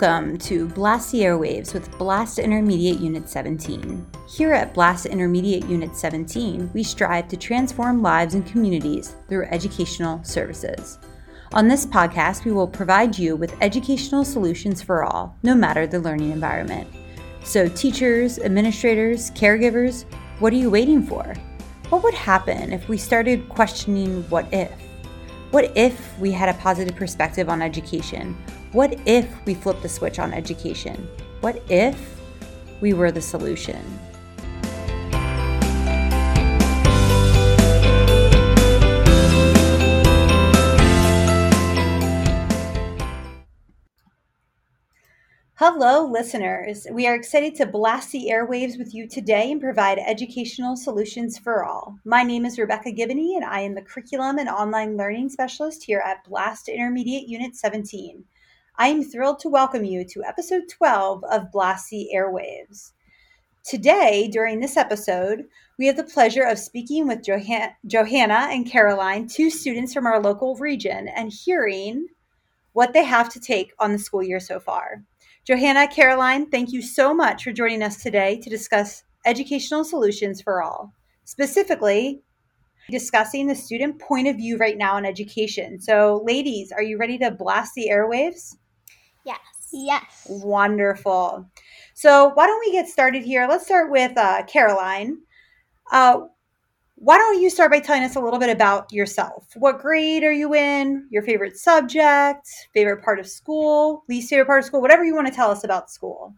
Welcome to Blast the Airwaves with Blast Intermediate Unit 17. Here at Blast Intermediate Unit 17, we strive to transform lives and communities through educational services. On this podcast, we will provide you with educational solutions for all, no matter the learning environment. So, teachers, administrators, caregivers, what are you waiting for? What would happen if we started questioning what if? What if we had a positive perspective on education? What if we flipped the switch on education? What if we were the solution? Hello, listeners. We are excited to blast the airwaves with you today and provide educational solutions for all. My name is Rebecca Gibney, and I am the Curriculum and Online Learning Specialist here at Blast Intermediate Unit 17. I am thrilled to welcome you to episode 12 of Blast the Airwaves. Today, during this episode, we have the pleasure of speaking with Johanna and Caroline, two students from our local region, and hearing what they have to take on the school year so far. Johanna, Caroline, thank you so much for joining us today to discuss educational solutions for all. Specifically, discussing the student point of view right now in education. So, ladies, are you ready to blast the airwaves? Yes. Yes. Wonderful. So, why don't we get started here? Let's start with uh, Caroline. Uh, why don't you start by telling us a little bit about yourself? What grade are you in? Your favorite subject? Favorite part of school? Least favorite part of school? Whatever you want to tell us about school.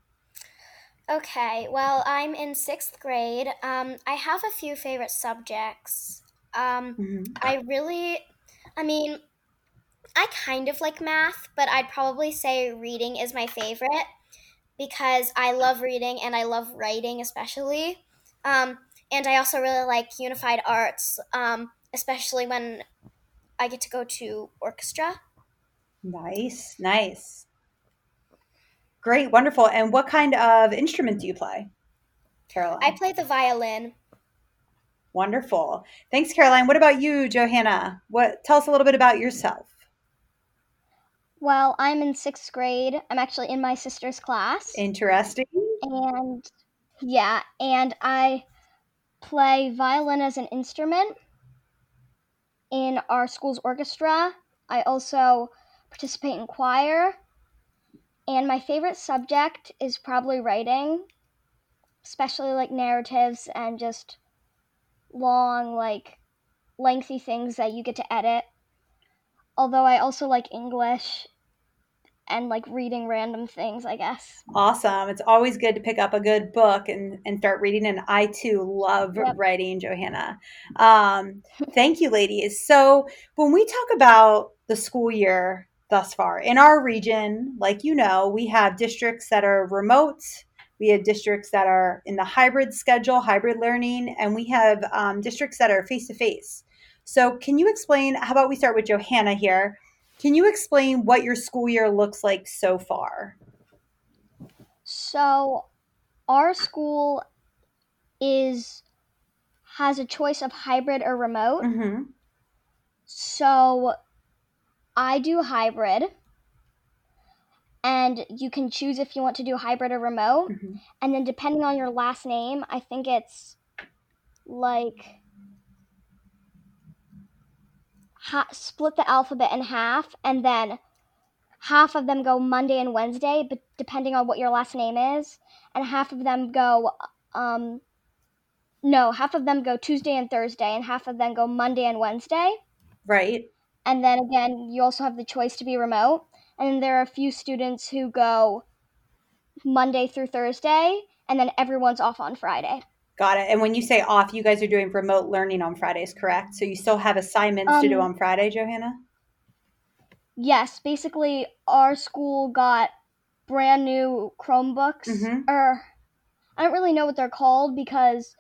Okay, well, I'm in sixth grade. Um, I have a few favorite subjects. Um, mm-hmm. I really, I mean, I kind of like math, but I'd probably say reading is my favorite because I love reading and I love writing, especially. Um, and I also really like unified arts, um, especially when I get to go to orchestra. Nice, nice. Great, wonderful. And what kind of instrument do you play, Caroline? I play the violin. Wonderful. Thanks, Caroline. What about you, Johanna? What tell us a little bit about yourself. Well, I'm in sixth grade. I'm actually in my sister's class. Interesting. And yeah, and I play violin as an instrument in our school's orchestra. I also participate in choir. And my favorite subject is probably writing, especially like narratives and just long, like lengthy things that you get to edit. Although I also like English and like reading random things, I guess. Awesome. It's always good to pick up a good book and, and start reading. And I too love yep. writing, Johanna. Um, thank you, ladies. So when we talk about the school year thus far in our region, like you know, we have districts that are remote. We have districts that are in the hybrid schedule, hybrid learning, and we have um, districts that are face to face. So, can you explain? How about we start with Johanna here? Can you explain what your school year looks like so far? So, our school is has a choice of hybrid or remote. Mm-hmm. So, I do hybrid, and you can choose if you want to do hybrid or remote. Mm-hmm. And then, depending on your last name, I think it's like ha- split the alphabet in half, and then half of them go Monday and Wednesday, but depending on what your last name is, and half of them go um, no, half of them go Tuesday and Thursday, and half of them go Monday and Wednesday. Right. And then again, you also have the choice to be remote. And there are a few students who go Monday through Thursday, and then everyone's off on Friday. Got it. And when you say off, you guys are doing remote learning on Fridays, correct? So you still have assignments um, to do um, on Friday, Johanna? Yes. Basically, our school got brand new Chromebooks, mm-hmm. or I don't really know what they're called because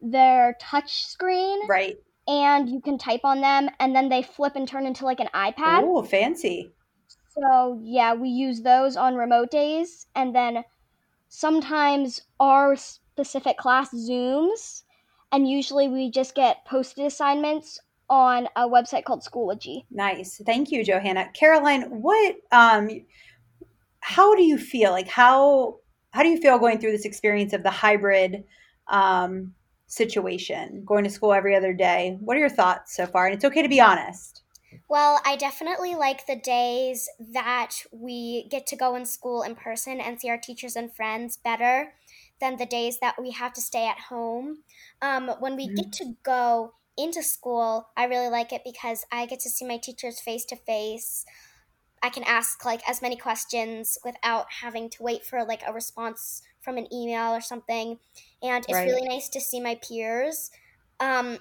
they're touch screen. Right. And you can type on them, and then they flip and turn into like an iPad. Oh, fancy. So, yeah, we use those on remote days. And then sometimes our specific class Zooms, and usually we just get posted assignments on a website called Schoology. Nice. Thank you, Johanna. Caroline, what um how do you feel? Like how how do you feel going through this experience of the hybrid um, situation, going to school every other day? What are your thoughts so far? And it's okay to be honest. Well, I definitely like the days that we get to go in school in person and see our teachers and friends better than the days that we have to stay at home. Um, when we mm-hmm. get to go into school, I really like it because I get to see my teachers face to face. I can ask like as many questions without having to wait for like a response from an email or something. And it's right. really nice to see my peers. Um,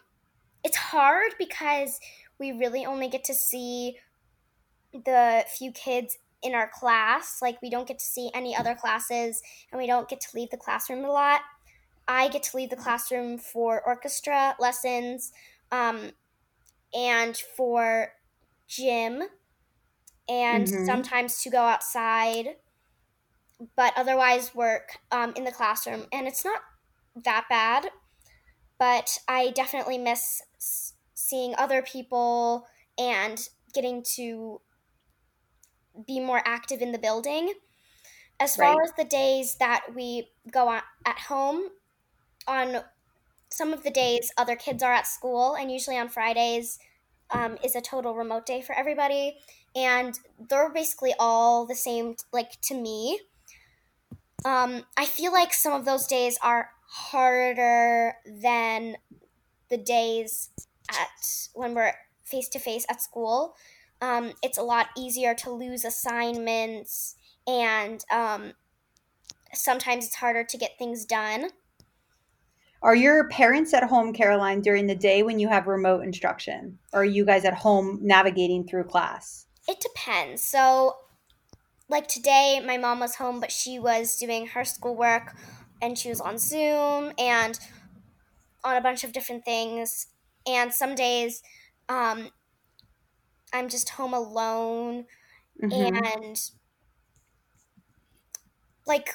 it's hard because we really only get to see the few kids in our class. Like, we don't get to see any other classes, and we don't get to leave the classroom a lot. I get to leave the classroom for orchestra lessons um, and for gym, and mm-hmm. sometimes to go outside, but otherwise work um, in the classroom. And it's not that bad, but I definitely miss seeing other people and getting to be more active in the building. As far right. as the days that we go on at home, on some of the days other kids are at school, and usually on Fridays um, is a total remote day for everybody, and they're basically all the same, like to me. Um, I feel like some of those days are harder than the days at when we're face to face at school. Um, it's a lot easier to lose assignments, and um, sometimes it's harder to get things done. Are your parents at home, Caroline, during the day when you have remote instruction? Or are you guys at home navigating through class? It depends. So, like today, my mom was home, but she was doing her schoolwork and she was on Zoom and on a bunch of different things. And some days, um, I'm just home alone mm-hmm. and like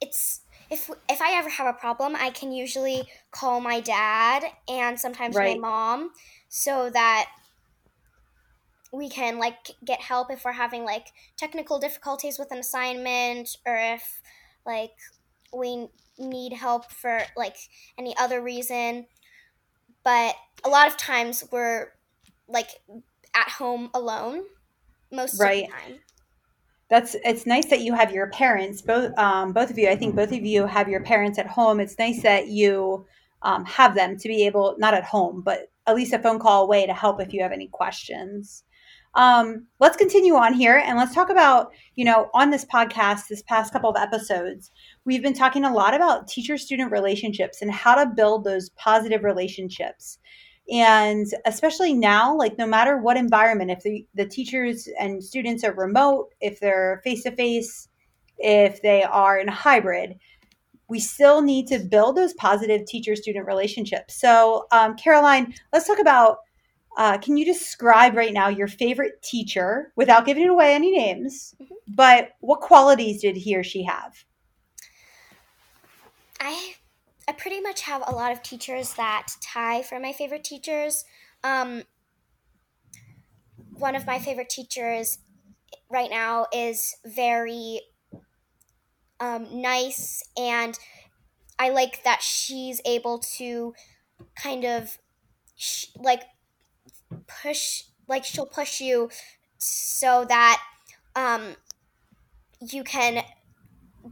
it's if if I ever have a problem, I can usually call my dad and sometimes right. my mom so that we can like get help if we're having like technical difficulties with an assignment or if like we need help for like any other reason. But a lot of times we're like at home alone most right. of the time. That's it's nice that you have your parents both um, both of you. I think both of you have your parents at home. It's nice that you um, have them to be able not at home, but at least a phone call away to help if you have any questions. Um, let's continue on here and let's talk about, you know, on this podcast, this past couple of episodes, we've been talking a lot about teacher student relationships and how to build those positive relationships. And especially now, like no matter what environment, if the, the teachers and students are remote, if they're face to face, if they are in hybrid, we still need to build those positive teacher student relationships. So, um, Caroline, let's talk about uh, can you describe right now your favorite teacher without giving away any names? Mm-hmm. But what qualities did he or she have? I I pretty much have a lot of teachers that tie for my favorite teachers. Um, one of my favorite teachers right now is very um, nice, and I like that she's able to kind of sh- like push, like she'll push you so that um, you can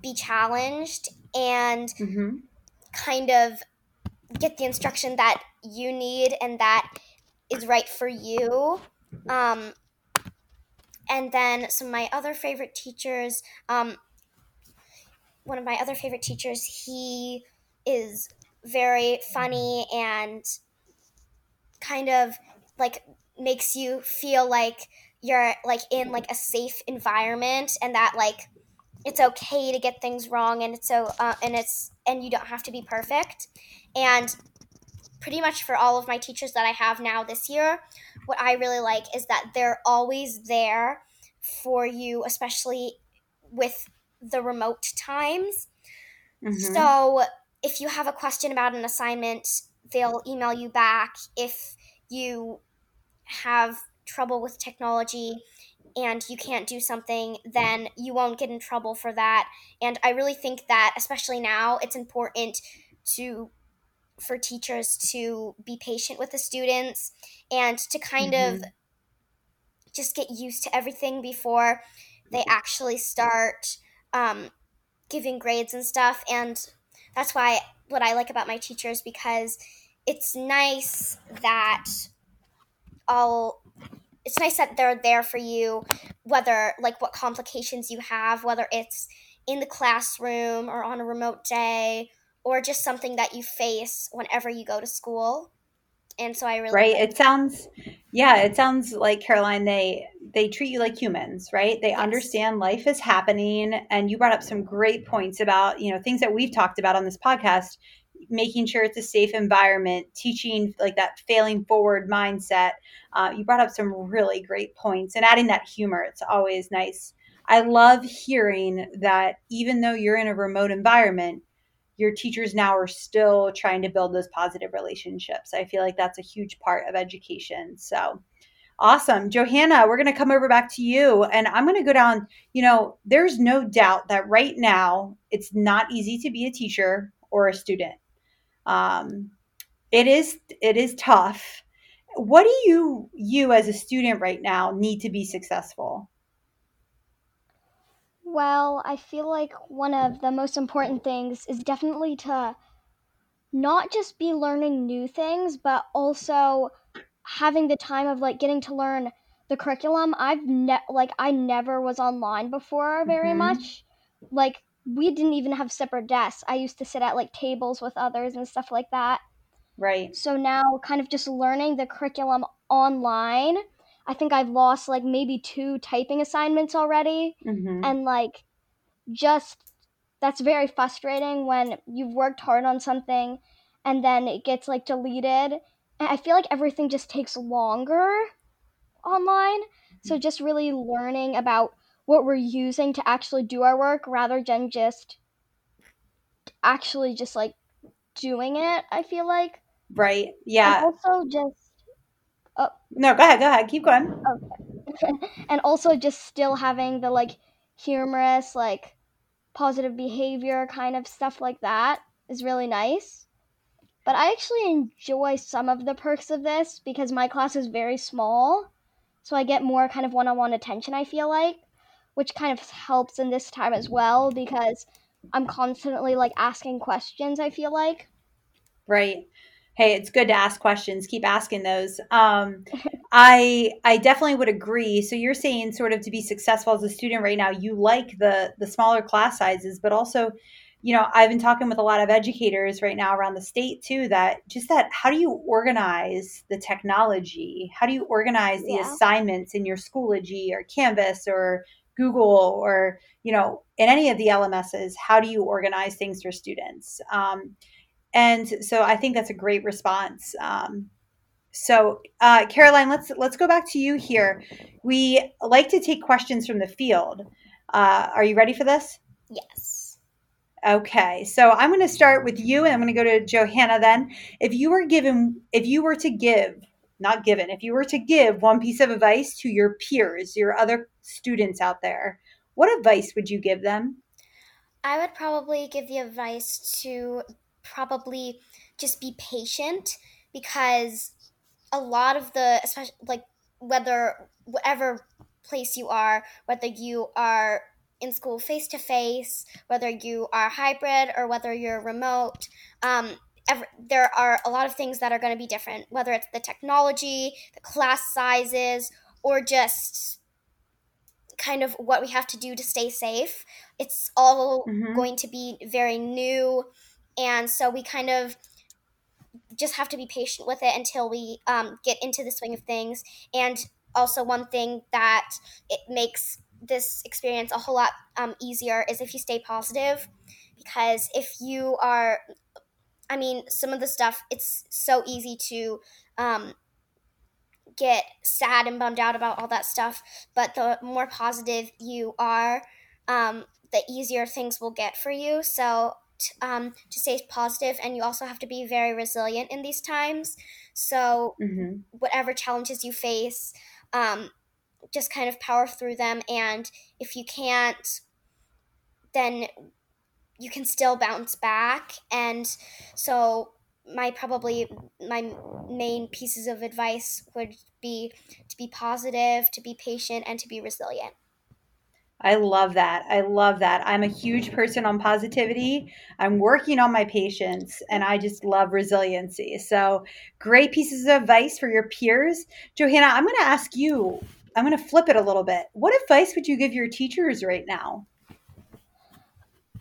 be challenged and. Mm-hmm kind of get the instruction that you need and that is right for you. Um, and then some of my other favorite teachers, um, one of my other favorite teachers, he is very funny and kind of like makes you feel like you're like in like a safe environment and that like it's okay to get things wrong and it's so uh, and it's and you don't have to be perfect. And pretty much for all of my teachers that i have now this year what i really like is that they're always there for you especially with the remote times. Mm-hmm. so if you have a question about an assignment they'll email you back. If you have trouble with technology and you can't do something, then you won't get in trouble for that. And I really think that, especially now, it's important to for teachers to be patient with the students and to kind mm-hmm. of just get used to everything before they actually start um, giving grades and stuff. And that's why what I like about my teachers because it's nice that all it's nice that they're there for you whether like what complications you have whether it's in the classroom or on a remote day or just something that you face whenever you go to school and so i really right like- it sounds yeah it sounds like caroline they they treat you like humans right they yes. understand life is happening and you brought up some great points about you know things that we've talked about on this podcast making sure it's a safe environment, teaching like that failing forward mindset. Uh, you brought up some really great points and adding that humor. It's always nice. I love hearing that even though you're in a remote environment, your teachers now are still trying to build those positive relationships. I feel like that's a huge part of education. So, Awesome. Johanna, we're going to come over back to you and I'm going to go down. You know, there's no doubt that right now it's not easy to be a teacher or a student um, it is it is tough. What do you you as a student right now need to be successful? Well i feel like one of the most important things is definitely to not just be learning new things but also having the time of like getting to learn the curriculum. I've ne- like i never was online before very mm-hmm. much. Like we didn't even have separate desks. I used to sit at like tables with others and stuff like that. Right. So now, kind of just learning the curriculum online. I think I've lost like maybe two typing assignments already. Mm-hmm. And like, just that's very frustrating when you've worked hard on something and then it gets like deleted. And I feel like everything just takes longer online. So just really learning about what we're using to actually do our work rather than just actually just like doing it, I feel like. Right. Yeah. And also just oh. No, go ahead, go ahead. Keep going. Okay. and also just still having the like humorous, like positive behavior kind of stuff like that is really nice. But I actually enjoy some of the perks of this because my class is very small. So I get more kind of one on one attention, I feel like which kind of helps in this time as well because I'm constantly like asking questions, I feel like. Right. Hey, it's good to ask questions. Keep asking those. Um, I I definitely would agree. So you're saying sort of to be successful as a student right now, you like the the smaller class sizes, but also, you know, I've been talking with a lot of educators right now around the state too that just that how do you organize the technology? How do you organize the yeah. assignments in your Schoology or Canvas or Google or you know in any of the LMSs, how do you organize things for students? Um, and so I think that's a great response. Um, so uh, Caroline, let's let's go back to you here. We like to take questions from the field. Uh, are you ready for this? Yes. Okay, so I'm going to start with you, and I'm going to go to Johanna. Then, if you were given, if you were to give not given. If you were to give one piece of advice to your peers, your other students out there, what advice would you give them? I would probably give the advice to probably just be patient because a lot of the especially like whether whatever place you are, whether you are in school face to face, whether you are hybrid or whether you're remote, um, every, there are a lot of things that are going to be different, whether it's the technology, the class sizes, or just kind of what we have to do to stay safe. It's all mm-hmm. going to be very new. And so we kind of just have to be patient with it until we um, get into the swing of things. And also, one thing that it makes this experience a whole lot um, easier is if you stay positive. Because if you are I mean, some of the stuff, it's so easy to um, get sad and bummed out about all that stuff. But the more positive you are, um, the easier things will get for you. So um, to stay positive, and you also have to be very resilient in these times. So mm-hmm. whatever challenges you face, um, just kind of power through them. And if you can't, then you can still bounce back. And so, my probably my main pieces of advice would be to be positive, to be patient, and to be resilient. I love that. I love that. I'm a huge person on positivity. I'm working on my patience and I just love resiliency. So, great pieces of advice for your peers. Johanna, I'm going to ask you, I'm going to flip it a little bit. What advice would you give your teachers right now?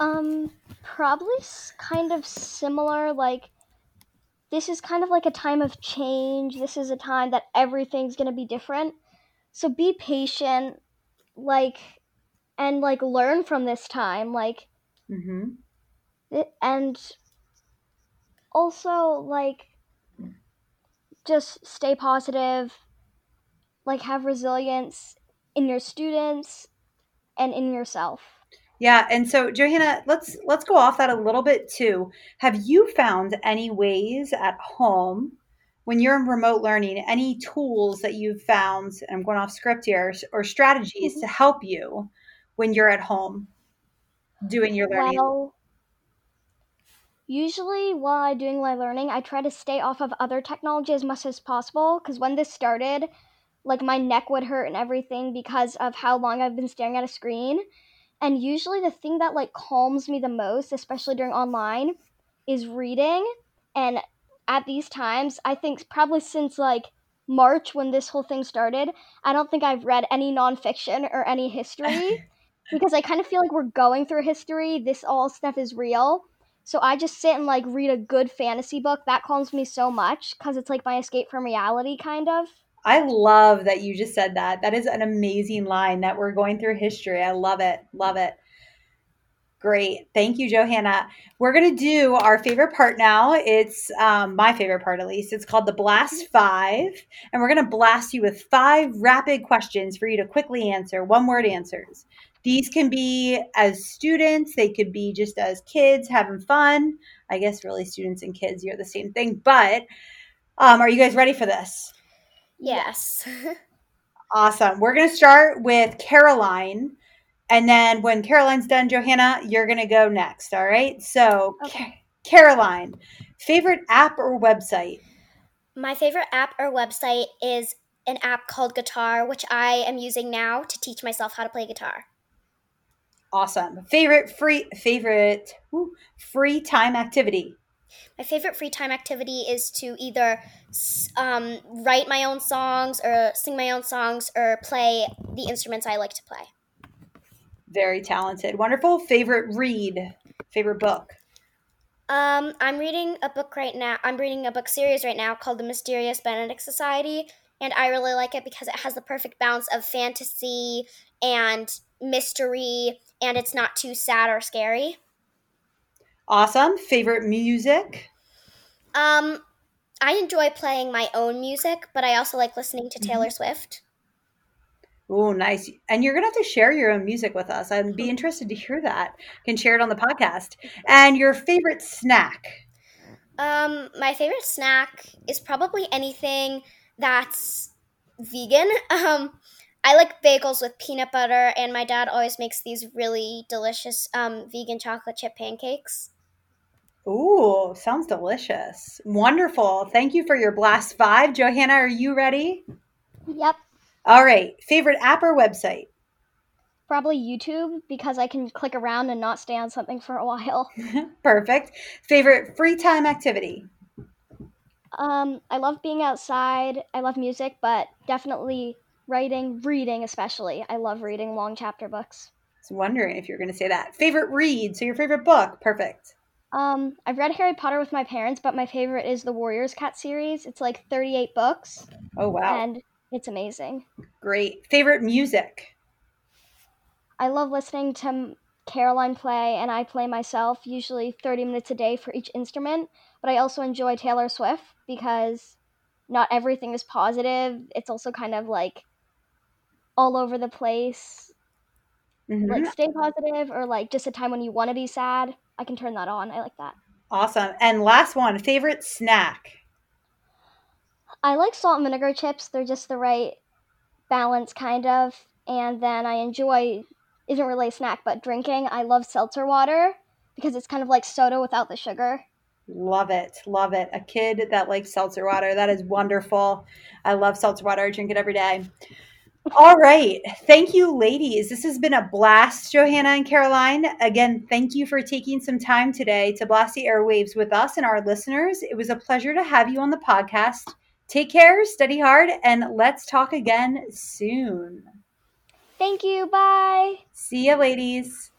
Um, probably kind of similar. Like, this is kind of like a time of change. This is a time that everything's going to be different. So be patient. Like, and like learn from this time like mm-hmm. and also like just stay positive like have resilience in your students and in yourself yeah and so johanna let's let's go off that a little bit too have you found any ways at home when you're in remote learning any tools that you've found and i'm going off script here or strategies mm-hmm. to help you when you're at home doing your learning? Well, usually while I'm doing my learning, I try to stay off of other technology as much as possible because when this started, like my neck would hurt and everything because of how long I've been staring at a screen. And usually the thing that like calms me the most, especially during online, is reading. And at these times, I think probably since like March when this whole thing started, I don't think I've read any nonfiction or any history. because I kind of feel like we're going through history. This all stuff is real. So I just sit and like read a good fantasy book. That calms me so much because it's like my escape from reality, kind of. I love that you just said that. That is an amazing line that we're going through history. I love it. Love it. Great. Thank you, Johanna. We're going to do our favorite part now. It's um, my favorite part, at least. It's called the Blast Five. And we're going to blast you with five rapid questions for you to quickly answer, one word answers. These can be as students, they could be just as kids having fun. I guess really students and kids, you're the same thing. But um, are you guys ready for this? Yes. awesome. We're going to start with Caroline. And then when Caroline's done, Johanna, you're going to go next. All right. So, okay. Caroline, favorite app or website? My favorite app or website is an app called Guitar, which I am using now to teach myself how to play guitar. Awesome. Favorite free favorite woo, free time activity. My favorite free time activity is to either um, write my own songs or sing my own songs or play the instruments I like to play. Very talented. Wonderful. Favorite read. Favorite book. Um, I'm reading a book right now. I'm reading a book series right now called The Mysterious Benedict Society, and I really like it because it has the perfect balance of fantasy and mystery and it's not too sad or scary. Awesome. Favorite music? Um I enjoy playing my own music, but I also like listening to Taylor mm-hmm. Swift. Oh, nice. And you're going to have to share your own music with us. I'd be interested to hear that. You can share it on the podcast. And your favorite snack? Um, my favorite snack is probably anything that's vegan. Um, I like bagels with peanut butter, and my dad always makes these really delicious um, vegan chocolate chip pancakes. Ooh, sounds delicious. Wonderful. Thank you for your blast five. Johanna, are you ready? Yep. All right. Favorite app or website? Probably YouTube because I can click around and not stay on something for a while. Perfect. Favorite free time activity? Um, I love being outside. I love music, but definitely writing, reading especially. I love reading long chapter books. I was wondering if you were going to say that. Favorite read? So your favorite book? Perfect. Um, I've read Harry Potter with my parents, but my favorite is the Warriors Cat series. It's like 38 books. Oh wow. And it's amazing. Great. Favorite music? I love listening to Caroline play and I play myself, usually 30 minutes a day for each instrument, but I also enjoy Taylor Swift because not everything is positive. It's also kind of like all over the place. Mm-hmm. Like stay positive or like just a time when you want to be sad. I can turn that on. I like that. Awesome. And last one, favorite snack. I like salt and vinegar chips. They're just the right balance, kind of. And then I enjoy, isn't really a snack, but drinking. I love seltzer water because it's kind of like soda without the sugar. Love it. Love it. A kid that likes seltzer water. That is wonderful. I love seltzer water. I drink it every day. All right. Thank you, ladies. This has been a blast, Johanna and Caroline. Again, thank you for taking some time today to blast the airwaves with us and our listeners. It was a pleasure to have you on the podcast. Take care, study hard, and let's talk again soon. Thank you. Bye. See ya, ladies.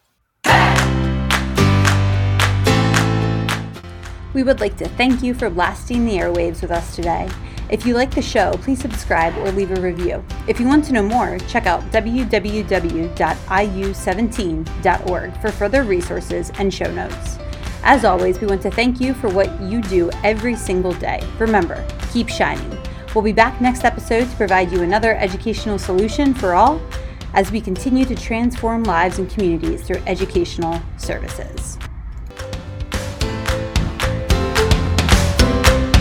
We would like to thank you for blasting the airwaves with us today. If you like the show, please subscribe or leave a review. If you want to know more, check out www.iu17.org for further resources and show notes. As always, we want to thank you for what you do every single day. Remember, keep shining. We'll be back next episode to provide you another educational solution for all as we continue to transform lives and communities through educational services.